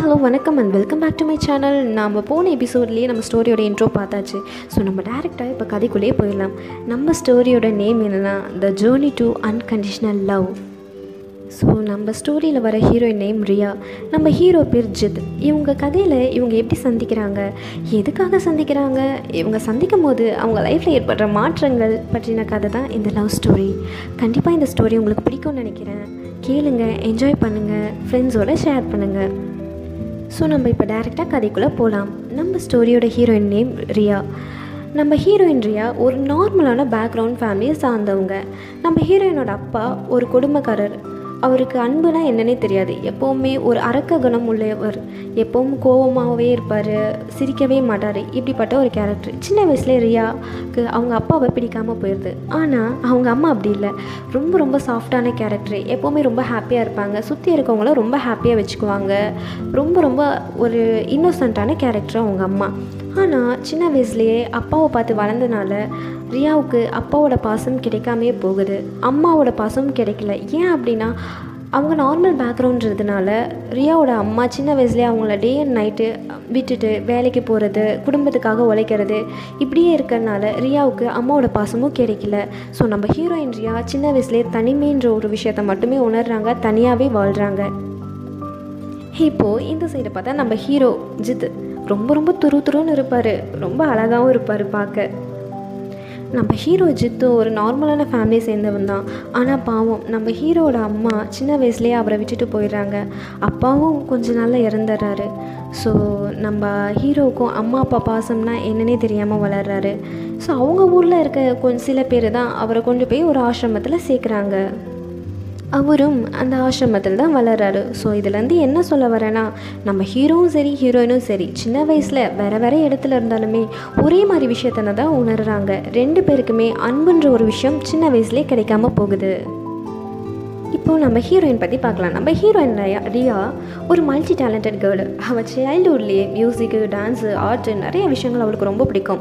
Hello வணக்கம் and welcome back to my channel. நம்ம போன எபிசோட்லேயே நம்ம ஸ்டோரியோட இன்ட்ரோ பார்த்தாச்சு. ஸோ நம்ம டேரெக்டாக இப்போ கதைக்குள்ளேயே போயிடலாம். நம்ம ஸ்டோரியோட நேம் என்னென்னா the journey to unconditional love so நம்ம ஸ்டோரியில் வர ஹீரோயின் நேம் ரியா. நம்ம ஹீரோ பேர் ஜித். இவங்க கதையில் இவங்க எப்படி சந்திக்கிறாங்க? எதுக்காக சந்திக்கிறாங்க? இவங்க சந்திக்கும் போது அவங்க லைஃப்பில் ஏற்படுற மாற்றங்கள் பற்றின கதை தான் இந்த லவ் ஸ்டோரி கண்டிப்பாக இந்த ஸ்டோரி உங்களுக்கு பிடிக்கும்னு நினைக்கிறேன். கேளுங்க என்ஜாய் பண்ணுங்கள் ஃப்ரெண்ட்ஸோட ஷேர் பண்ணுங்கள் ஸோ நம்ம இப்போ டேரெக்டாக கதைக்குள்ளே போகலாம் நம்ம ஸ்டோரியோட ஹீரோயின் நேம் ரியா. நம்ம ஹீரோயின் ரியா ஒரு நார்மலான பேக்ரவுண்ட் ஃபேமிலியை சார்ந்தவங்க. நம்ம ஹீரோயினோட அப்பா ஒரு குடும்பக்காரர். அவருக்கு அன்புனா என்னன்னே தெரியாது. எப்போவுமே ஒரு அரக்க குணம் உள்ளவர். எப்பவும் கோவமாகவே இருப்பார் சிரிக்கவே மாட்டார். இப்படிப்பட்ட ஒரு கேரக்டர் சின்ன வயசுல ரியாவுக்கு அவங்க அப்பாவை பிடிக்காமல் போயிடுது ஆனால் அவங்க அம்மா அப்படி இல்லை. ரொம்ப ரொம்ப சாஃப்டான கேரக்டர் எப்போவுமே ரொம்ப ஹாப்பியாக இருப்பாங்க. சுற்றி இருக்கவங்கள ரொம்ப ஹாப்பியாக வச்சுக்குவாங்க. ரொம்ப ரொம்ப ஒரு இன்னோசண்ட்டான கேரக்டர் அவங்க அம்மா. ஆனால் சின்ன வயசுலேயே அப்பாவை பார்த்து வளர்ந்தனால ரியாவுக்கு அப்பாவோட பாசம் கிடைக்காமே போகுது. அம்மாவோட பாசம் கிடைக்கல. ஏன் அப்படின்னா அவங்க நார்மல் பேக்ரவுண்ட்றதுனால ரியாவோட அம்மா சின்ன வயசுலேயே அவங்கள டே அண்ட் நைட்டு விட்டுட்டு வேலைக்கு போகிறது குடும்பத்துக்காக உழைக்கிறது இப்படியே இருக்கிறனால ரியாவுக்கு அம்மாவோட பாசமும் கிடைக்கல. ஸோ நம்ம ஹீரோயின் ரியா சின்ன வயசுலேயே தனிமைன்ற ஒரு விஷயத்த மட்டுமே உணர்றாங்க தனியாகவே வாழ்கிறாங்க இப்போது இந்த சைடை பார்த்தா நம்ம ஹீரோ ஜித். ரொம்ப ரொம்ப துரு துருன்னு இருப்பார். ரொம்ப அழகாகவும் இருப்பார் பார்க்க. நம்ம ஹீரோ ஜித்து ஒரு நார்மலான ஃபேமிலியை சேர்ந்தவன் தான். ஆனால் பாவம் நம்ம ஹீரோவோட அம்மா சின்ன வயசுலேயே அவரை விட்டுட்டு போயிடுறாங்க. அப்பாவும் கொஞ்ச நாளில் இறந்துடுறாரு. ஸோ நம்ம ஹீரோவுக்கும் அம்மா அப்பா பாசம்னா என்னன்னே தெரியாமல் வளர்றாரு. ஸோ அவங்க ஊரில் இருக்க கொஞ்சம் சில பேர் தான் அவரை கொண்டு போய் ஒரு ஆசிரமத்தில் சேர்க்குறாங்க. அவரும் அந்த ஆசிரமத்தில் தான் வளர்றாரு. ஸோ இதுலேருந்து என்ன சொல்ல வரேன்னா நம்ம ஹீரோவும் சரி ஹீரோயினும் சரி சின்ன வயசில் வேறு வேறு இடத்துல இருந்தாலுமே ஒரே மாதிரி விஷயத்தனை தான் உணர்கிறாங்க ரெண்டு பேருக்குமே அன்புன்ற ஒரு விஷயம் சின்ன வயசுலேயே கிடைக்காம போகுது. இப்போது நம்ம ஹீரோயின் பற்றி பார்க்கலாம். நம்ம ஹீரோயின் ரியா ரியா ஒரு மல்டி டேலண்டட் கேர்ளு அவள் சைல்டுஹுட்லேயே மியூசிக்கு டான்ஸு ஆர்ட்டு நிறைய விஷயங்கள் அவளுக்கு ரொம்ப பிடிக்கும்.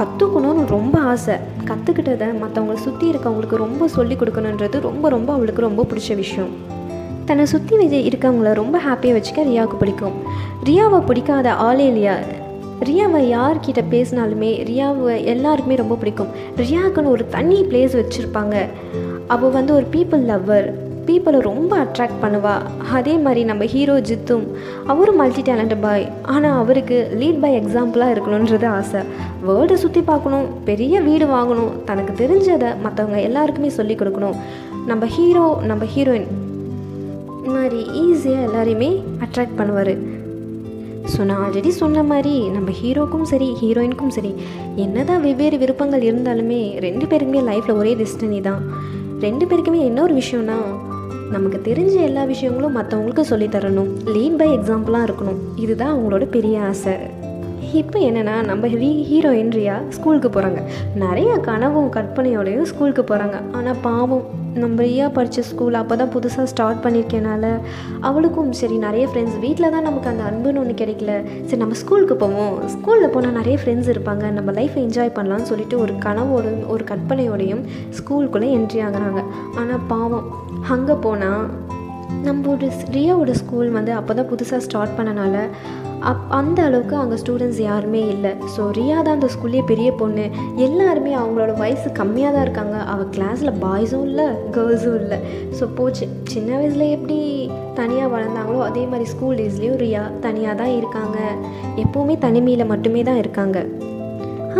கற்றுக்கணும்னு ரொம்ப ஆசை. கற்றுக்கிட்டதை மற்றவங்கள சுற்றி இருக்கவங்களுக்கு ரொம்ப சொல்லி கொடுக்கணுன்றது ரொம்ப ரொம்ப அவளுக்கு ரொம்ப பிடிச்ச விஷயம். தன்னை சுற்றி வச்சு இருக்கவங்கள ரொம்ப ஹாப்பியாக வச்சுக்க ரியாவுக்கு பிடிக்கும். ரியாவை பிடிக்காத ஆளே இல்லையா? ரியாவை யார்கிட்ட பேசினாலுமே ரியாவை எல்லாருக்குமே ரொம்ப பிடிக்கும். ரியாவுக்குன்னு ஒரு தனி பிளேஸ் வச்சுருப்பாங்க. அவள் வந்து ஒரு பீப்புள் லவ்வர் பீப்புளை ரொம்ப அட்ராக்ட் பண்ணுவா. அதே மாதிரி நம்ம ஹீரோ ஜித்தும் அவரும் மல்டி டேலண்ட் பாய் ஆனால் அவருக்கு லீட் பை எக்ஸாம்பிளாக இருக்கணுன்றது ஆசை. வேர்ல்டை சுற்றி பார்க்கணும் பெரிய வீடு வாங்கணும் தனக்கு தெரிஞ்சதை மற்றவங்க எல்லாருக்குமே சொல்லி கொடுக்கணும். நம்ம ஹீரோ நம்ம ஹீரோயின் இந்த மாதிரி ஈஸியாக எல்லாரையுமே அட்ராக்ட் பண்ணுவார். ஸோ நான் ஆல்ரெடி சொன்ன மாதிரி நம்ம ஹீரோக்கும் சரி ஹீரோயினுக்கும் சரி என்னதான் வெவ்வேறு விருப்பங்கள் இருந்தாலுமே ரெண்டு பேருக்குமே லைஃப்பில் ஒரே டெஸ்டினி தான். ரெண்டு பேருக்குமே என்ன ஒரு விஷயம்னா நமக்கு தெரிஞ்ச எல்லா விஷயங்களும் மற்றவங்களுக்கு சொல்லித்தரணும் லீட் பை எக்ஸாம்பிளாக இருக்கணும். இதுதான் அவங்களோட பெரிய ஆசை. இப்போ என்னென்னா நம்ம ஹீ ஹீரோயின் ரியா ஸ்கூலுக்கு போகிறாங்க நிறைய கனவும் கற்பனையோடையும் ஸ்கூலுக்கு போகிறாங்க ஆனால் பாவம் நம்ம ரியா படித்த ஸ்கூல் அப்போ தான் புதுசாக ஸ்டார்ட் பண்ணியிருக்கனால அவளுக்கும் சரி நிறைய ஃப்ரெண்ட்ஸ் வீட்டில் தான் நமக்கு அந்த அன்புன்னு ஒன்று கிடைக்கல. சரி நம்ம ஸ்கூலுக்கு போவோம். ஸ்கூலில் போனால் நிறைய ஃப்ரெண்ட்ஸ் இருப்பாங்க. நம்ம லைஃப்பை என்ஜாய் பண்ணலாம்னு சொல்லிட்டு ஒரு கனவோட ஒரு கற்பனையோடையும் ஸ்கூலுக்குள்ளே என்ட்ரி ஆகுறாங்க. ஆனால் பாவம் அங்கே போனால் நம்மளோட ரியாவோட ஸ்கூல் வந்து அப்போ தான் புதுசாக ஸ்டார்ட் பண்ணனால அப் அந்த அளவுக்கு அங்கே ஸ்டூடெண்ட்ஸ் யாருமே இல்லை. ஸோ ரியா தான் அந்த ஸ்கூல்லேயே பெரிய பொண்ணு. எல்லாருமே அவங்களோட வயசு கம்மியாக தான் இருக்காங்க. அவள் கிளாஸில் பாய்ஸும் இல்லை கேர்ள்ஸும் இல்லை. ஸோ போச்சு. சின்ன வயசில் எப்படி தனியாக வளர்ந்தாங்களோ அதே மாதிரி ஸ்கூல் டேஸ்லேயும் ரியா தனியாக தான் இருக்காங்க. எப்போவுமே தனிமையில் மட்டுமே தான் இருக்காங்க.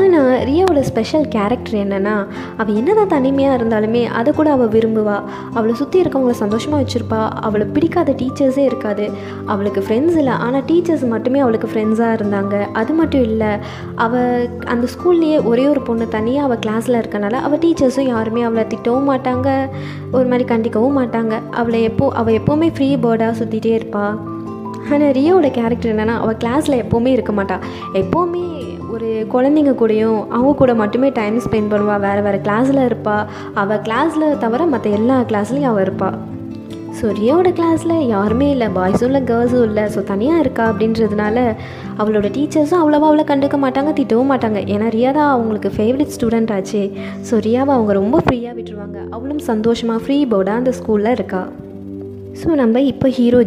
ஆனால் ரியாவோட ஸ்பெஷல் கேரக்டர் என்னென்னா அவள் என்ன தான் தனிமையாக இருந்தாலுமே அதை கூட அவள் விரும்புவா. அவளை சுற்றி இருக்கவங்கள சந்தோஷமாக வச்சுருப்பா. அவளை பிடிக்காத டீச்சர்ஸே இருக்காது. அவளுக்கு ஃப்ரெண்ட்ஸ் இல்லை. ஆனால் டீச்சர்ஸ் மட்டுமே அவளுக்கு ஃப்ரெண்ட்ஸாக இருந்தாங்க. அது மட்டும் இல்லை அவள் அந்த ஸ்கூல்லையே ஒரே ஒரு பொண்ணு தனியாக அவள் கிளாஸில் இருக்கனால அவள் டீச்சர்ஸும் யாருமே அவளை திட்டவும் மாட்டாங்க. ஒரு மாதிரி கண்டிக்கவும் மாட்டாங்க. அவளை எப்போ அவள் எப்போவுமே ஃப்ரீ பேர்டாக சுற்றிட்டே இருப்பாள் ஆனால் ரியோட கேரக்டர் என்னென்னா அவள் கிளாஸில் எப்போவுமே இருக்க மாட்டாள் எப்போவுமே ஒரு குழந்தைங்க கூடயும் அவங்க கூட மட்டுமே டைம் ஸ்பெண்ட் பண்ணுவாள் வேறு வேறு கிளாஸில் இருப்பாள் அவள் கிளாஸில் தவிர மற்ற எல்லா கிளாஸ்லேயும் அவள் இருப்பாள் ஸோ ரியோட கிளாஸில் யாருமே இல்லை. பாய்ஸும் இல்லை கேர்ள்ஸும் இல்லை. ஸோ தனியாக இருக்கா அப்படின்றதுனால அவளோட டீச்சர்ஸும் அவ்வளோவா அவளை கண்டுக்க மாட்டாங்க திட்டவும் மாட்டாங்க. ஏன்னா ரியா தான் அவங்களுக்கு ஃபேவரட் ஸ்டூடெண்ட் ஆச்சு. ஸோ ரியாவை அவங்க ரொம்ப ஃப்ரீயாக விட்டுருவாங்க. அவளும் சந்தோஷமாக ஃப்ரீ போர்டாக அந்த ஸ்கூலில் இருக்கா. ஸோ நம்ம இப்போ ஹீரோ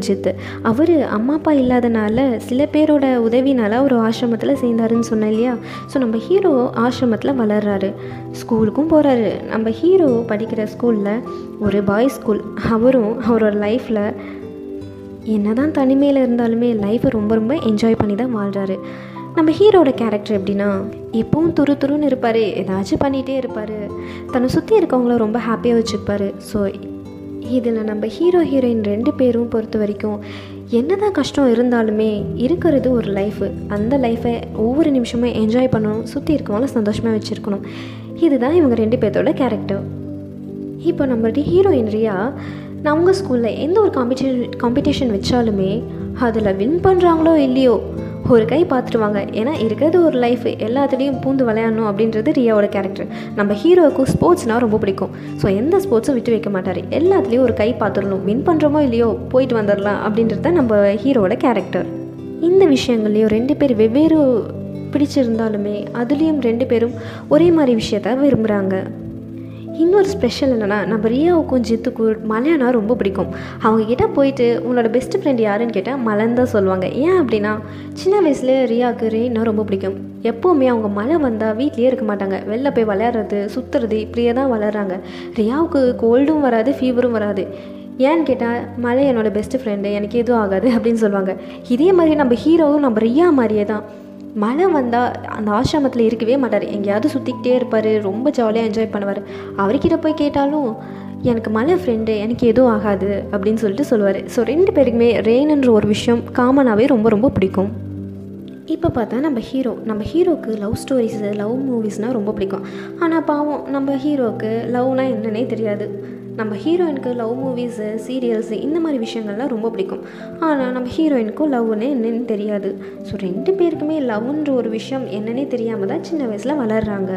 அவர் அம்மா அப்பா இல்லாதனால சில பேரோட உதவினால ஒரு ஆசிரமத்தில் சேர்ந்தாருன்னு சொன்னேன் இல்லையா? ஸோ நம்ம ஹீரோ ஆசிரமத்தில் வளர்றாரு. ஸ்கூலுக்கும் போகிறாரு நம்ம ஹீரோ படிக்கிற ஸ்கூலில் ஒரு பாய்ஸ் ஸ்கூல் அவரும் அவரோட லைஃப்பில் என்னதான் தனிமையில் இருந்தாலுமே லைஃப்பை ரொம்ப ரொம்ப என்ஜாய் பண்ணி தான் வாழ்கிறாரு நம்ம ஹீரோட கேரக்டர் எப்படின்னா எப்பவும் துரு துருன்னு இருப்பார். ஏதாச்சும் பண்ணிகிட்டே இருப்பார். தன்னை சுற்றி இருக்கவங்கள ரொம்ப ஹாப்பியாக வச்சுருப்பார் ஸோ இதில் நம்ம ஹீரோ ஹீரோயின் ரெண்டு பேரும் பொறுத்த வரைக்கும் என்னதான் கஷ்டம் இருந்தாலுமே இருக்கிறது ஒரு லைஃபு அந்த லைஃப்பை ஒவ்வொரு நிமிஷமும் என்ஜாய் பண்ணணும் சுற்றி இருக்கவங்கள சந்தோஷமாக வச்சுருக்கணும். இதுதான் இவங்க ரெண்டு பேர்த்தோட கேரக்டர் இப்போ நம்மளுடைய ஹீரோயின் ரியா நான் உங்கள் ஸ்கூலில் எந்த ஒரு காம்படிஷன் காம்படிஷன் வச்சாலுமே அதில் வின் பண்ணுறாங்களோ இல்லையோ ஒரு கை பார்த்துருவாங்க. ஏன்னா இருக்கிறது ஒரு லைஃப் எல்லாத்துலேயும் பூந்து விளையாடணும் அப்படின்றது ரியாவோட கேரக்டர் நம்ம ஹீரோவுக்கு ஸ்போர்ட்ஸ்னால் ரொம்ப பிடிக்கும். ஸோ எந்த ஸ்போர்ட்ஸும் விட்டு வைக்க மாட்டார். எல்லாத்துலேயும் ஒரு கை பார்த்துடணும். வின் பண்ணுறோமோ இல்லையோ போயிட்டு வந்துடலாம் அப்படின்றது தான் நம்ம ஹீரோவோட கேரக்டர் இந்த விஷயங்கள்லையும் ரெண்டு பேர் வெவ்வேறு பிடிச்சிருந்தாலுமே அதுலேயும் ரெண்டு பேரும் ஒரே மாதிரி விஷயத்த விரும்புகிறாங்க இன்னொரு ஸ்பெஷல் என்னென்னா நம்ம ரியாவுக்கும் ஜித்துக்கும் மலையானா ரொம்ப பிடிக்கும். அவங்கக்கிட்ட போயிட்டு உன்னோட பெஸ்ட் ஃப்ரெண்ட் யாருன்னு கேட்டால் மலன் தான் சொல்லுவாங்க. ஏன் அப்படின்னா சின்ன வயசில் ரியாவுக்கு ரெயின்னா ரொம்ப பிடிக்கும். எப்போவுமே அவங்க மழை வந்தால் வீட்லேயே இருக்க மாட்டாங்க. வெளில போய் விளையாடுறது சுற்றுறது இப்படியே தான் வளர்கிறாங்க ரியாவுக்கு கோல்டும் வராது ஃபீவரும் வராது. ஏன்னு கேட்டால் மழை என்னோடய பெஸ்ட் ஃப்ரெண்டு எனக்கு எதுவும் ஆகாது அப்படின்னு சொல்லுவாங்க. இதே மாதிரி நம்ம ஹீரோவும் நம்ம ரியா மாதிரியே தான். மழை வந்தால் அந்த ஆசிரமத்தில் இருக்கவே மாட்டார். எங்கேயாவது சுற்றிக்கிட்டே இருப்பார். ரொம்ப ஜாலியாக என்ஜாய் பண்ணுவார். அவர்கிட்ட போய் கேட்டாலும் எனக்கு மழை ஃப்ரெண்டு எனக்கு எதுவும் ஆகாது அப்படின்னு சொல்லிட்டு சொல்லுவார். ஸோ ரெண்டு பேருக்குமே ரெயின்ன்ற ஒரு விஷயம் காமனாகவே ரொம்ப ரொம்ப பிடிக்கும். இப்போ பார்த்தா நம்ம ஹீரோ நம்ம ஹீரோக்கு லவ் ஸ்டோரிஸு லவ் மூவிஸ்னால் ரொம்ப பிடிக்கும். ஆனால் பாவம் நம்ம ஹீரோக்கு லவ்னால் என்னன்னே தெரியாது. நம்ம ஹீரோயினுக்கு லவ் மூவிஸு சீரியல்ஸு இந்த மாதிரி விஷயங்கள்லாம் ரொம்ப பிடிக்கும். ஆனால் நம்ம ஹீரோயினுக்கும் லவ்னு என்னன்னு தெரியாது. ஸோ ரெண்டு பேருக்குமே லவ்ன்ற ஒரு விஷயம் என்னன்னே தெரியாமல் தான் சின்ன வயசில் வளர்கிறாங்க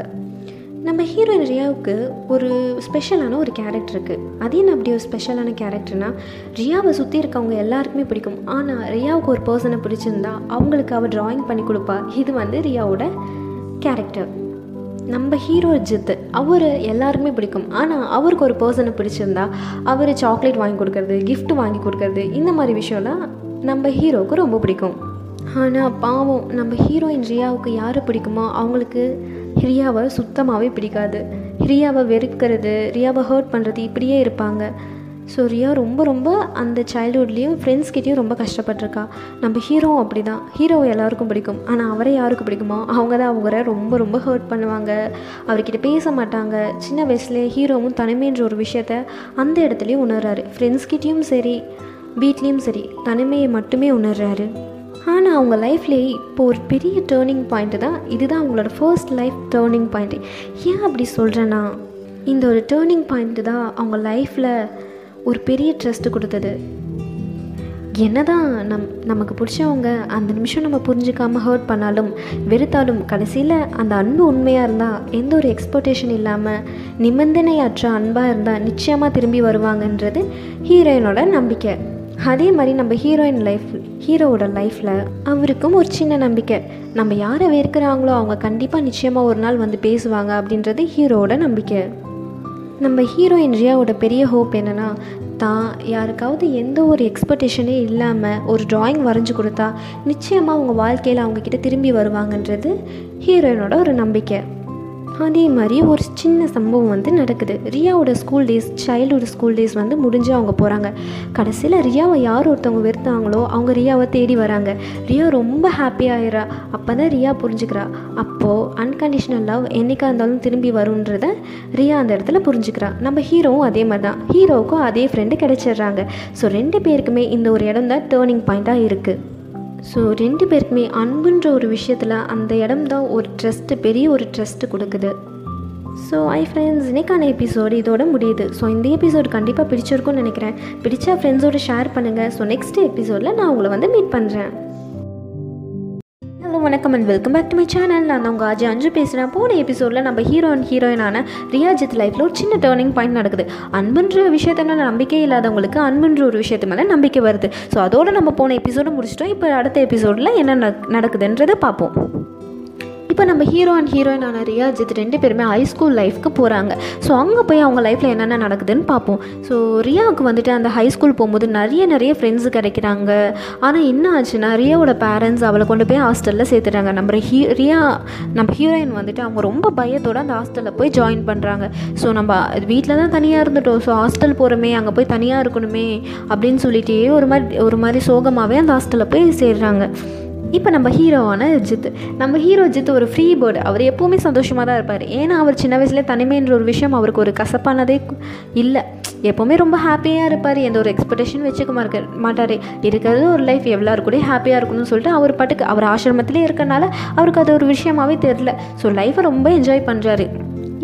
நம்ம ஹீரோயின் ரியாவுக்கு ஒரு ஸ்பெஷலான ஒரு கேரக்டர் இருக்குது அது என்ன அப்படி ஒரு ஸ்பெஷலான கேரக்டர்னால் ரியாவை சுற்றி இருக்கவங்க எல்லாருக்குமே பிடிக்கும். ஆனால் ரியாவுக்கு ஒரு பர்சனை பிடிச்சிருந்தா அவங்களுக்கு அவள் ட்ராயிங் பண்ணி கொடுப்பா. இது வந்து ரியாவோட கேரக்டர் நம்ம ஹீரோ ஜித்து. அவர் எல்லாருக்குமே பிடிக்கும். ஆனால் அவருக்கு ஒரு பர்சனை பிடிச்சிருந்தா அவர் சாக்லேட் வாங்கி கொடுக்கறது கிஃப்ட் வாங்கி கொடுக்கறது இந்த மாதிரி விஷயம்லாம் நம்ம ஹீரோவுக்கு ரொம்ப பிடிக்கும். ஆனால் பாவம் நம்ம ஹீரோயின் ரியாவுக்கு யாரை பிடிக்குமோ அவங்களுக்கு ரியாவை சுத்தமாகவே பிடிக்காது. ரியாவை வெறுக்கிறது ரியாவை ஹர்ட் பண்ணுறது இப்படியே இருப்பாங்க. ஸோ ரியா ரொம்ப ரொம்ப அந்த சைல்டுஹுட்லேயும் ஃப்ரெண்ட்ஸ்கிட்டேயும் ரொம்ப கஷ்டப்பட்டிருக்கா. நம்ம ஹீரோவும் அப்படி தான் ஹீரோ எல்லாருக்கும் பிடிக்கும். ஆனால் அவரை யாருக்கு பிடிக்குமோ அவங்க தான் அவரை ரொம்ப ரொம்ப ஹர்ட் பண்ணுவாங்க. அவர்கிட்ட பேச மாட்டாங்க. சின்ன வயசுலேயே ஹீரோவும் தனிமைன்ற ஒரு விஷயத்த அந்த இடத்துலையும் உணர்றாரு. ஃப்ரெண்ட்ஸ்கிட்டையும் சரி வீட்லேயும் சரி தனிமையை மட்டுமே உணர்றாரு. ஆனால் அவங்க லைஃப்லேயே இப்போ ஒரு பெரிய டேர்னிங் பாயிண்ட்டு தான். இதுதான் அவங்களோட ஃபர்ஸ்ட் லைஃப் டேர்னிங் பாயிண்ட்டு ஏன் அப்படி சொல்கிறேன்னா இந்த ஒரு டேர்னிங் பாயிண்ட்டு தான் அவங்க லைஃப்பில் ஒரு பெரிய ட்ரஸ்ட்டு கொடுத்தது. என்னதான் நம் நமக்கு பிடிச்சவங்க அந்த நிமிஷம் நம்ம புரிஞ்சுக்காம ஹர்ட் பண்ணாலும் வெறுத்தாலும் கடைசியில் அந்த அன்பு உண்மையாக இருந்தால் எந்த ஒரு எக்ஸ்பெக்டேஷன் இல்லாமல் நிபந்தனையற்ற அன்பாக இருந்தால் நிச்சயமாக திரும்பி வருவாங்கன்றது ஹீரோயினோட நம்பிக்கை. அதே மாதிரி நம்ம ஹீரோயின் லைஃப் ஹீரோவோட லைஃப்பில் அவருக்கும் ஒரு சின்ன நம்பிக்கை. நம்ம யாரை வெறுக்கிறாங்களோ அவங்க கண்டிப்பாக நிச்சயமாக ஒரு நாள் வந்து பேசுவாங்க அப்படின்றது ஹீரோவோட நம்பிக்கை. நம்ம ஹீரோயின் ரியாவோட பெரிய ஹோப் என்னென்னா தான் யாருக்காவது எந்த ஒரு எக்ஸ்பெக்டேஷனே இல்லாமல் ஒரு டிராயிங் வரைஞ்சி கொடுத்தா நிச்சயமாக அவங்க வாழ்க்கையில் அவங்கக்கிட்ட திரும்பி வருவாங்கன்றது ஹீரோயினோட ஒரு நம்பிக்கை. அதே மாதிரி ஒரு சின்ன சம்பவம் வந்து நடக்குது. ரியாவோட school days childhood school days வந்து முடிஞ்சு அவங்க போகிறாங்க கடைசியில் ரியாவை யார் ஒருத்தவங்க வெறுத்தாங்களோ அவங்க ரியாவை தேடி வராங்க. ரியா ரொம்ப ஹாப்பியாகிறா அப்போ தான் ரியா புரிஞ்சுக்கிறா. அப்போது அன்கண்டிஷனல் லவ் என்றைக்காக இருந்தாலும் திரும்பி வரும்ன்றத ரியா அந்த இடத்துல புரிஞ்சுக்கிறா. நம்ம ஹீரோவும் அதே மாதிரி தான் ஹீரோவுக்கும் அதே ஃப்ரெண்டு கிடைச்சிடுறாங்க. ஸோ ரெண்டு பேருக்குமே இந்த ஒரு இடம் தான் டேர்னிங் பாயிண்ட்டாக இருக்குது ஸோ ரெண்டு பேருக்குமே அன்புன்ற ஒரு விஷயத்தில் அந்த இடம் தான் ஒரு ட்ரஸ்ட்டு பெரிய ஒரு ட்ரஸ்ட்டு கொடுக்குது. ஸோ ஐ ஃப்ரெண்ட்ஸ் இன்னைக்கான எபிசோடு இதோட முடியுது. ஸோ இந்த எபிசோடு கண்டிப்பாக பிடிச்சிருக்கும்னு நினைக்கிறேன். பிடிச்சா ஃப்ரெண்ட்ஸோட ஷேர் பண்ணுங்கள் ஸோ நெக்ஸ்ட் எபிசோடில் நான் உங்களை வந்து மீட் பண்ணுறேன் ஹலோ வணக்கம் and welcome back to my channel நான் உங்கள் ஆஜி அஞ்சு பேசுகிறேன் போன எபிசோடில் நம்ம ஹீரோ அண்ட் ஹீரோயினான ரியாஜித் லைஃப்பில் ஒரு சின்ன டேர்னிங் பாயிண்ட் நடக்குது. அன்புன்ற விஷயத்த மேலே நம்பிக்கை இல்லாதவங்களுக்கு அன்புன்ற ஒரு விஷயத்து மேலே நம்பிக்கை வருது. ஸோ அதோடு நம்ம போன எபிசோடு முடிச்சிட்டோம். இப்போ அடுத்த எபிசோடில் என்ன நடக்குதுன்றதை பார்ப்போம். இப்போ நம்ம ஹீரோ அண்ட் ஹீரோயினான ரியா ஜித் ரெண்டு பேருமே ஹை ஸ்கூல் லைஃப்க்கு போகிறாங்க ஸோ அங்கே போய் அவங்க லைஃப்பில் என்னென்ன நடக்குதுன்னு பார்ப்போம். ஸோ ரியாவுக்கு வந்துட்டு அந்த ஹை ஸ்கூல் போகும்போது நிறைய நிறைய ஃப்ரெண்ட்ஸு கிடைக்கிறாங்க. ஆனால் என்ன ஆச்சுன்னா ரியாவோட பேரண்ட்ஸ் அவளை கொண்டு போய் ஹாஸ்டலில் சேர்த்துட்டாங்க. நம்ம ஹீ ரியா நம்ம ஹீரோயின் வந்துட்டு அவங்க ரொம்ப பயத்தோடு அந்த ஹாஸ்டலில் போய் ஜாயின் பண்ணுறாங்க ஸோ நம்ம வீட்டில் தான் தனியாக இருந்துட்டோம். ஸோ ஹாஸ்டல் போகிறோமே அங்கே போய் தனியாக இருக்கணுமே அப்படின்னு சொல்லிட்டே ஒரு மாதிரி ஒரு மாதிரி சோகமாகவே அந்த ஹாஸ்டலில் போய் சேர்றாங்க. இப்போ நம்ம ஹீரோவான ஜித் நம்ம ஹீரோ ஜித் ஒரு ஃப்ரீ பேர்டு அவர் எப்போவுமே சந்தோஷமாக தான் இருப்பார். ஏன்னா அவர் சின்ன வயசுலேயே தனிமைன்ற ஒரு விஷயம் அவருக்கு ஒரு கசப்பானதே இல்லை. எப்போவுமே ரொம்ப ஹாப்பியாக இருப்பார். எந்த ஒரு எக்ஸ்பெக்டேஷன் வச்சுக்க மாட்டார் மாட்டார். இருக்கிறது ஒரு லைஃப் எவ்வளோ கூட ஹாப்பியாக இருக்கணும்னு சொல்லிட்டு அவர் பாட்டுக்கு அவர் ஆசிரமத்திலே இருக்கனால அவருக்கு அது ஒரு விஷயமாவே தெரில ஸோ லைஃப்பை ரொம்ப என்ஜாய் பண்ணுறாரு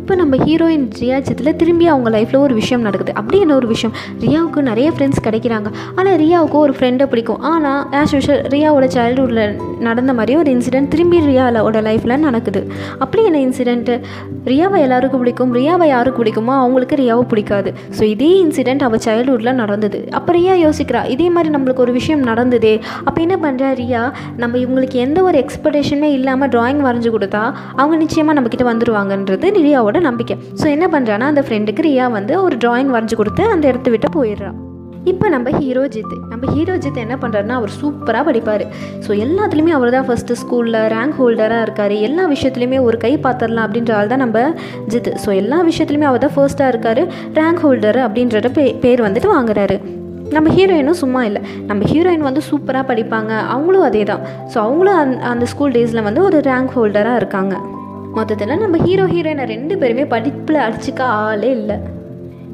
இப்போ நம்ம ஹீரோயின் ரியா ஜித்தில் திரும்பி அவங்க லைஃப்பில் ஒரு விஷயம் நடக்குது. அப்படி என்ன ஒரு விஷயம்? ரியாவுக்கு நிறைய ஃப்ரெண்ட்ஸ் கிடைக்கிறாங்க. ஆனால் ரியாவுக்கு ஒரு ஃப்ரெண்டை பிடிக்கும். ஆனால் ஆஸ் யூஷுவல் ரியாவோட சைல்டுஹுட்டில் நடந்த மாதிரி ஒரு இன்சிடென்ட் திரும்பி ரியாவோட லைஃப்பில் நடக்குது. அப்படி என்ன இன்சிடென்ட்டு ரியாவை எல்லாருக்கும் பிடிக்கும். ரியாவை யாருக்கு பிடிக்குமோ அவங்களுக்கு ரியாவை பிடிக்காது. ஸோ இதே இன்சிடென்ட் அவள் சைல்டுஹுட்டில் நடந்தது. அப்போ ரியா யோசிக்கிறா இதே மாதிரி நம்மளுக்கு ஒரு விஷயம் நடந்ததே. அப்போ என்ன பண்ணுறா ரியா? நம்ம இவங்களுக்கு எந்த ஒரு எக்ஸ்பெக்டேஷனுமே இல்லாமல் ட்ராயிங் வரைஞ்சி கொடுத்தா அவங்க நிச்சயமாக நம்மக்கிட்ட வந்துடுவாங்கன்றது ரியாவோட நம்பிக்கை. ஸோ என்ன பண்ணுறான்னா அந்த ஃப்ரெண்டுக்கு ரியா வந்து ஒரு ட்ராயிங் வரைஞ்சி கொடுத்து அந்த இடத்த விட்டு போயிடுறா. இப்போ நம்ம ஹீரோ ஜித். நம்ம ஹீரோ ஜித் என்ன பண்ணுறாருன்னா அவர் சூப்பராக படிப்பார். ஸோ எல்லாத்துலேயுமே அவர் தான் ஃபஸ்ட்டு ஸ்கூலில் ரேங்க் ஹோல்டராக இருக்கார். எல்லா விஷயத்துலையுமே ஒரு கை பார்த்துடலாம் அப்படின்ற ஆள் தான் நம்ம ஜித். ஸோ எல்லா விஷயத்துலையுமே அவர் தான் ஃபர்ஸ்ட்டாக இருக்கார் ரேங்க் ஹோல்டர் அப்படின்றத பே பேர் வந்துட்டு வாங்குறாரு. நம்ம ஹீரோயினும் சும்மா இல்லை. நம்ம ஹீரோயின் வந்து சூப்பராக படிப்பாங்க. அவங்களும் அதே தான் ஸோ அவங்களும் அந்த அந்த ஸ்கூல் டேஸில் வந்து ஒரு ரேங்க் ஹோல்டராக இருக்காங்க. மொத்தத்தில் நம்ம ஹீரோ ஹீரோயினை ரெண்டு பேருமே படிப்பில் அடிச்சுக்க ஆளே இல்லை.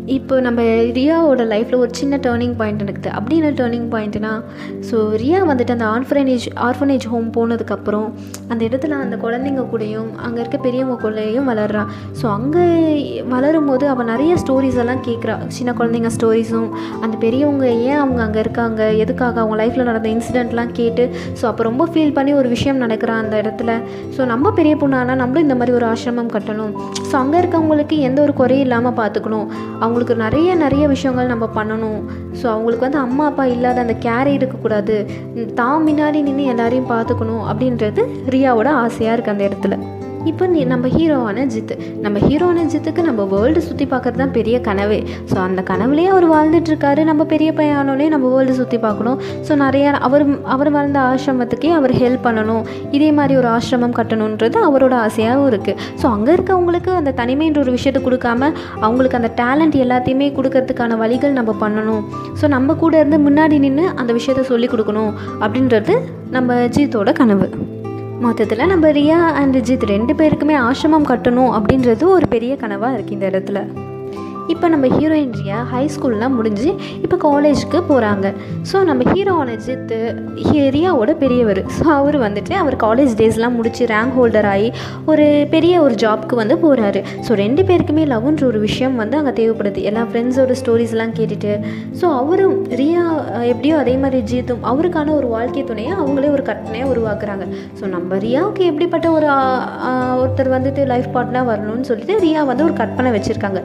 இப்போ நம்ம ரியாவோட லைஃப்பில் ஒரு சின்ன டேர்னிங் பாயிண்ட் நடக்குது. அப்படி என்ன டேர்னிங் பாயிண்ட்னா ஸோ ரியா வந்துட்டு அந்த ஆர்ஃபனேஜ் ஆர்ஃபனேஜ் ஹோம் போனதுக்கப்புறம் அந்த இடத்துல அந்த குழந்தைங்க கூடயும் அங்கே இருக்க பெரியவங்க கூடயும் வளர்கிறான் ஸோ அங்கே வளரும் போது அவள் நிறைய ஸ்டோரிஸ் எல்லாம் கேட்குறா சின்ன குழந்தைங்க ஸ்டோரிஸும் அந்த பெரியவங்க ஏன் அவங்க அங்கே இருக்காங்க? எதுக்காக அவங்க லைஃப்பில் நடந்த இன்சிடெண்ட்லாம் கேட்டு ஸோ அப்போ ரொம்ப ஃபீல் பண்ணி ஒரு விஷயம் நடக்கிறான் அந்த இடத்துல. ஸோ நம்ம பெரிய பொண்ணானா நம்மளும் இந்த மாதிரி ஒரு ஆசிரமம் கட்டணும். ஸோ அங்கே இருக்கவங்களுக்கு எந்த ஒரு குறையும் இல்லாமல் பார்த்துக்கணும் அவங்களுக்கு நிறைய நிறைய விஷயங்கள் நம்ம பண்ணணும். ஸோ அவங்களுக்கு வந்து அம்மா அப்பா இல்லாத அந்த கேரே இருக்கக்கூடாது. தான் முன்னாடி நின்று எல்லாரையும் பார்த்துக்கணும் அப்படின்றது ரியாவோட ஆசையாக இருக்குது அந்த இடத்துல. இப்போ நீ நம்ம ஹீரோவான ஜித்து. நம்ம ஹீரோவான ஜித்துக்கு நம்ம வேர்ல்டு சுற்றி பார்க்குறது தான் பெரிய கனவே. ஸோ அந்த கனவுலேயே அவர் வாழ்ந்துட்டுருக்காரு. நம்ம பெரிய பையனோடனே நம்ம வேர்ல்டு சுற்றி பார்க்கணும். ஸோ நிறையா அவர் அவர் வாழ்ந்த ஆசிரமத்துக்கே அவர் ஹெல்ப் பண்ணணும். இதே மாதிரி ஒரு ஆசிரமம் கட்டணுன்றது அவரோட ஆசையாகவும் இருக்குது ஸோ அங்கே இருக்கவங்களுக்கு அந்த தனிமைன்ற ஒரு விஷயத்தை கொடுக்காம அவங்களுக்கு அந்த டேலண்ட் எல்லாத்தையுமே கொடுக்கறதுக்கான வழிகள் நம்ம பண்ணணும். ஸோ நம்ம கூட இருந்து முன்னாடி நின்று அந்த விஷயத்த சொல்லி கொடுக்கணும். அப்படின்றது நம்ம ஜீத்தோட கனவு. மொத்தத்தில் நம்ம ரியா அண்ட் ரிஜித் ரெண்டு பேருக்குமே ஆசிரமம் கட்டணும் அப்படின்றது ஒரு பெரிய கனவாக இருக்குது இந்த இடத்துல. இப்போ நம்ம ஹீரோயின் ரியா ஹை ஸ்கூல்லாம் முடிஞ்சு இப்போ காலேஜுக்கு போகிறாங்க ஸோ நம்ம ஹீரோவான ஜித்து ரியாவோட பெரியவர். ஸோ அவர் வந்துட்டு அவர் காலேஜ் டேஸ்லாம் முடிச்சு ரேங்க் ஹோல்டர் ஆகி ஒரு பெரிய ஒரு ஜாப்க்கு வந்து போகிறாரு ஸோ ரெண்டு பேருக்குமே லவ்ன்ற ஒரு விஷயம் வந்து அங்கே தேவைப்படுது. எல்லா ஃப்ரெண்ட்ஸோட ஸ்டோரிஸ்லாம் கேட்டுட்டு. ஸோ அவரும் ரியா எப்படியோ அதே மாதிரி ஜீத்தும் அவருக்கான ஒரு வாழ்க்கை துணையை அவங்களே ஒரு கற்பனையாக உருவாக்குறாங்க. ஸோ நம்ம ரியாவுக்கு எப்படிப்பட்ட ஒரு ஒருத்தர் வந்துட்டு லைஃப் பார்ட்னர் வரணும்னு சொல்லிட்டு ரியா வந்து ஒரு கற்பனை வச்சுருக்காங்க.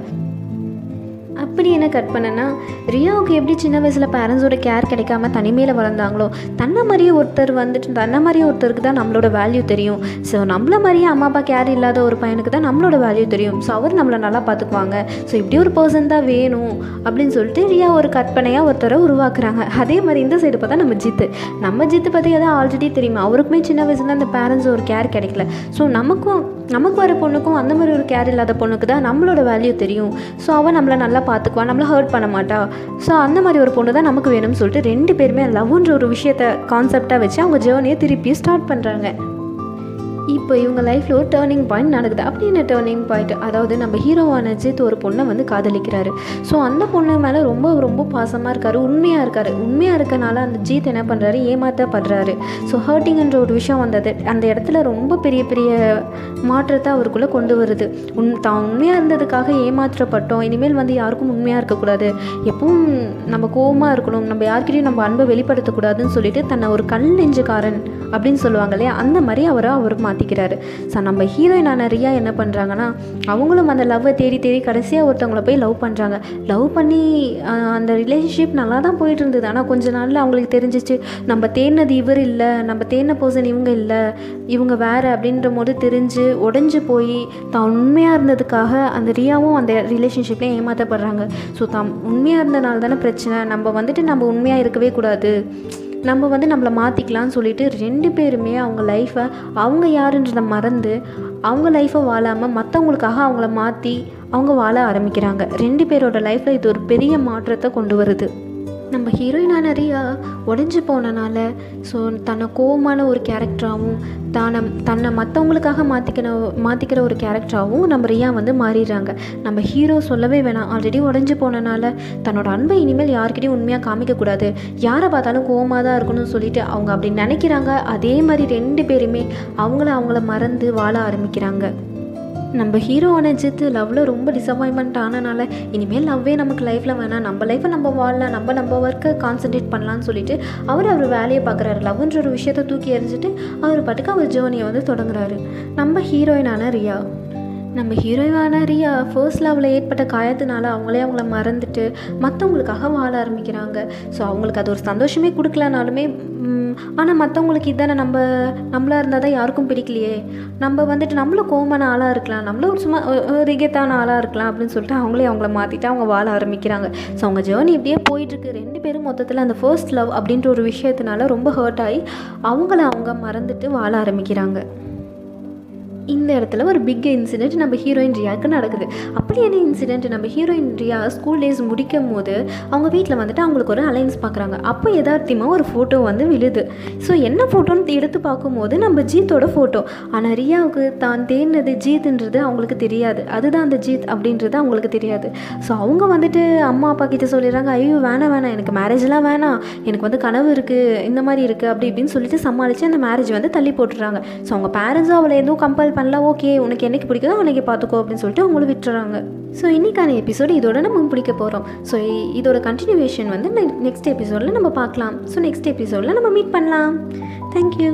அப்படி என்ன கற்பனைனா ரியாவுக்கு எப்படி சின்ன வயசில் பேரண்ட்ஸோட கேர் கிடைக்காம தனிமையில் வளர்ந்தாங்களோ தன்னை மாதிரியே ஒருத்தர் வந்துட்டு தன்னை மாதிரியே ஒருத்தருக்கு தான் நம்மளோட வேல்யூ தெரியும். ஸோ நம்மள மாதிரியே அம்மா அப்பா கேர் இல்லாத ஒரு பையனுக்கு தான் நம்மளோட வேல்யூ தெரியும். ஸோ அவர் நம்மளை நல்லா பார்த்துக்குவாங்க ஸோ இப்படி ஒரு பர்சன் தான் வேணும் அப்படின்னு சொல்லிட்டு ரியா ஒரு கற்பனையாக ஒருத்தரை உருவாக்குறாங்க. அதே மாதிரி இந்த சைடு பார்த்தா நம்ம ஜித்து. நம்ம ஜித்து பற்றி எதாவது ஆல்ரெடி தெரியுமா? அவருக்குமே சின்ன வயசுல அந்த பேரண்ட்ஸ் ஒரு கேர் கிடைக்கல. ஸோ நமக்கும் நமக்கு வர பொண்ணுக்கும் அந்த மாதிரி ஒரு கேர் இல்லாத பொண்ணுக்கு தான் நம்மளோட வேல்யூ தெரியும். ஸோ அவள் நம்மளை நல்லா பார்த்துக்குவா நம்மளை ஹர்ட் பண்ண மாட்டா. ஸோ அந்த மாதிரி ஒரு பொண்ணு தான் நமக்கு வேணும்னு சொல்லிட்டு ரெண்டு பேருமே லவ்ன்ற ஒரு விஷயத்த கான்செப்டாக வச்சு அவங்க ஜேர்னியை திருப்பி ஸ்டார்ட் பண்ணுறாங்க இப்போ இவங்க லைஃப்பில் ஒரு டேர்னிங் பாயிண்ட் நடக்குது. அப்படி என்ன டேர்னிங் பாயிண்ட் அதாவது நம்ம ஹீரோவான அஜித் ஒரு பொண்ணை வந்து காதலிக்கிறாரு. ஸோ அந்த பொண்ணு மேலே ரொம்ப ரொம்ப பாசமாக இருக்காரு. உண்மையாக இருக்காரு. உண்மையாக இருக்கனால அந்த ஜீத் என்ன பண்ணுறாரு ஏமாற்றப்படுறாரு ஸோ ஹர்ட்டிங்ன்ற ஒரு விஷயம் வந்தது. அந்த இடத்துல ரொம்ப பெரிய பெரிய மாற்றத்தை அவருக்குள்ளே கொண்டு வருது. உன் தான் உண்மையாக இருந்ததுக்காக ஏமாற்றப்பட்டோம். இனிமேல் வந்து யாருக்கும் உண்மையாக இருக்கக்கூடாது. எப்பவும் நம்ம கோவமாக இருக்கணும். நம்ம யார்கிட்டையும் நம்ம அன்பை வெளிப்படுத்தக்கூடாதுன்னு சொல்லிட்டு தன்னை ஒரு கல் நெஞ்சுக்காரன் அப்படின்னு சொல்லுவாங்க இல்லையா? அந்த மாதிரி அவரை அவர் மாற்றிக்கிறாரு ஸோ நம்ம ஹீரோயினான ரியா என்ன பண்ணுறாங்கன்னா அவங்களும் அந்த லவ்வை தேடி தேடி கடைசியாக ஒருத்தவங்கள போய் லவ் பண்ணுறாங்க லவ் பண்ணி அந்த ரிலேஷன்ஷிப் நல்லா தான் போயிட்டு இருந்தது ஆனால் கொஞ்ச நாளில் அவங்களுக்கு தெரிஞ்சிச்சு நம்ம தேடினது இவர் இல்லை நம்ம தேடின பர்சன் இவங்க இல்லை இவங்க வேறு அப்படின்ற போது தெரிஞ்சு உடஞ்சி போய் தான் உண்மையாக இருந்ததுக்காக அந்த ரியாவும் அந்த ரிலேஷன்ஷிப்லேயும் ஏமாற்றப்படுறாங்க ஸோ தான் உண்மையாக இருந்தனால தானே பிரச்சனை. நம்ம வந்துட்டு நம்ம உண்மையாக இருக்கவே கூடாது. நம்ம வந்து நம்மளை மாற்றிக்கலாம்னு சொல்லிட்டு ரெண்டு பேருமே அவங்க லைஃப்பை அவங்க யாருன்றதை மறந்து அவங்க லைஃப்பை வாழாமல் மற்றவங்களுக்காக அவங்கள மாற்றி அவங்க வாழ ஆரம்பிக்கிறாங்க. ரெண்டு பேரோட லைஃப்பில் இது ஒரு பெரிய மாற்றத்தை கொண்டு வருது. நம்ம ஹீரோயினான ரியா உடஞ்சி போனனால ஸோ தன்னை கோவமான ஒரு கேரக்டராகவும் தானை தன்னை மற்றவங்களுக்காக மாற்றிக்கிற மாற்றிக்கிற ஒரு கேரக்டராகவும் நம்ம ரியா வந்து மாறிடுறாங்க. நம்ம ஹீரோ சொல்லவே வேணாம். ஆல்ரெடி உடஞ்சி போனனால தன்னோட அன்பை இனிமேல் யாருக்கிட்டையும் உண்மையாக காமிக்கக்கூடாது யாரை பார்த்தாலும் கோவமாக தான் இருக்கணும்னு சொல்லிட்டு அவங்க அப்படி நினைக்கிறாங்க. அதே மாதிரி ரெண்டு பேருமே அவங்கள அவங்கள மறந்து வாழ ஆரம்பிக்கிறாங்க. நம்ம ஹீரோவான ஜித் லவ்வில் ரொம்ப டிசப்பாயின்மெண்ட் ஆனனால இனிமேல் லவ்வே நமக்கு லைஃப்பில் வேணாம். நம்ம லைஃப்பை நம்ம வாழலாம் நம்ம நம்ம ஒர்க்கை கான்சென்ட்ரேட் பண்ணலாம்னு சொல்லிட்டு அவர் அவர் வேலையை பார்க்குறாரு. லவ்ன்ற ஒரு விஷயத்தை தூக்கி எறிஞ்சிட்டு அவர் பாட்டுக்கு அவர் ஜேர்னியை வந்து தொடங்குறாரு. நம்ம ஹீரோயினான ரியா. நம்ம ஹீரோயினான ரியா ஃபர்ஸ்ட் லவ்வில் ஏற்பட்ட காயத்தினால அவங்களே அவங்கள மறந்துட்டு மற்றவங்களுக்காக வாழ ஆரம்பிக்கிறாங்க. ஸோ அவங்களுக்கு அது ஒரு சந்தோஷமே கொடுக்கலனாலுமே ஆனால் மற்றவங்களுக்கு இதானே நம்ம நம்மளாக இருந்தால் தான் யாருக்கும் பிடிக்கலையே. நம்ம வந்துட்டு நம்மளும் கோமான ஆளாக இருக்கலாம். நம்மளும் ஒரு சும்மா ஒரு ரிகத்தான ஆளாக இருக்கலாம் அப்படின்னு சொல்லிட்டு அவங்களே அவங்கள மாற்றிட்டு அவங்க வாழ ஆரம்பிக்கிறாங்க. ஸோ அவங்க ஜேர்னி இப்படியே போயிட்டுருக்கு. ரெண்டு பேரும் மொத்தத்தில் அந்த ஃபர்ஸ்ட் லவ் அப்படின்ற ஒரு விஷயத்தினால ரொம்ப ஹர்ட் ஆகி அவங்கள அவங்க மறந்துட்டு வாழ ஆரம்பிக்கிறாங்க. இந்த இடத்துல ஒரு பிக் இன்சிடெண்ட் நம்ம ஹீரோயின் ரியாவுக்கு நடக்குது. அப்படி என்ன இன்சிடென்ட் நம்ம ஹீரோயின் ரியா ஸ்கூல் டேஸ் முடிக்கும் போது அவங்க வீட்டில் வந்துட்டு அவங்களுக்கு ஒரு அலைன்ஸ் பார்க்குறாங்க அப்போ எதார்த்தியமாக ஒரு ஃபோட்டோ வந்து விழுது. ஸோ என்ன ஃபோட்டோன்னு எடுத்து பார்க்கும்போது நம்ம ஜீத்தோட ஃபோட்டோ ஆனால் ரியாவுக்கு தான் தேடினது ஜீத்துன்றது அவங்களுக்கு தெரியாது. அதுதான் அந்த ஜீத் அப்படின்றது அவங்களுக்கு தெரியாது. ஸோ அவங்க வந்துட்டு அம்மா அப்பா கிட்ட சொல்லிடுறாங்க ஐயோ வேணாம் வேணாம். எனக்கு மேரேஜ்லாம் வேணாம். எனக்கு வந்து கனவு இருக்குது இந்த மாதிரி இருக்குது அப்படி இப்படின்னு சொல்லிட்டு சமாளித்து அந்த மேரேஜ் வந்து தள்ளி போட்டுறாங்க ஸோ அவங்க பேரண்ட்ஸும் அவளை எதுவும் கம்பல் பண்ணல ஓகே உனக்கு என்னைக்கு பிடிக்குதோ அன்னைக்கு பார்த்துக்கோ அப்படின்னு சொல்லிட்டு அவங்களும் விட்டுறாங்க. ஸோ இன்றைக்கான எபிசோடு இதோட நம்ம பிடிக்க போகிறோம் ஸோ இதோட கண்டினியூவேஷன் வந்து நெக்ஸ்ட் எபிசோடில் நம்ம பார்க்கலாம். ஸோ நெக்ஸ்ட் எபிசோடில் நம்ம மீட் பண்ணலாம். தேங்க்யூ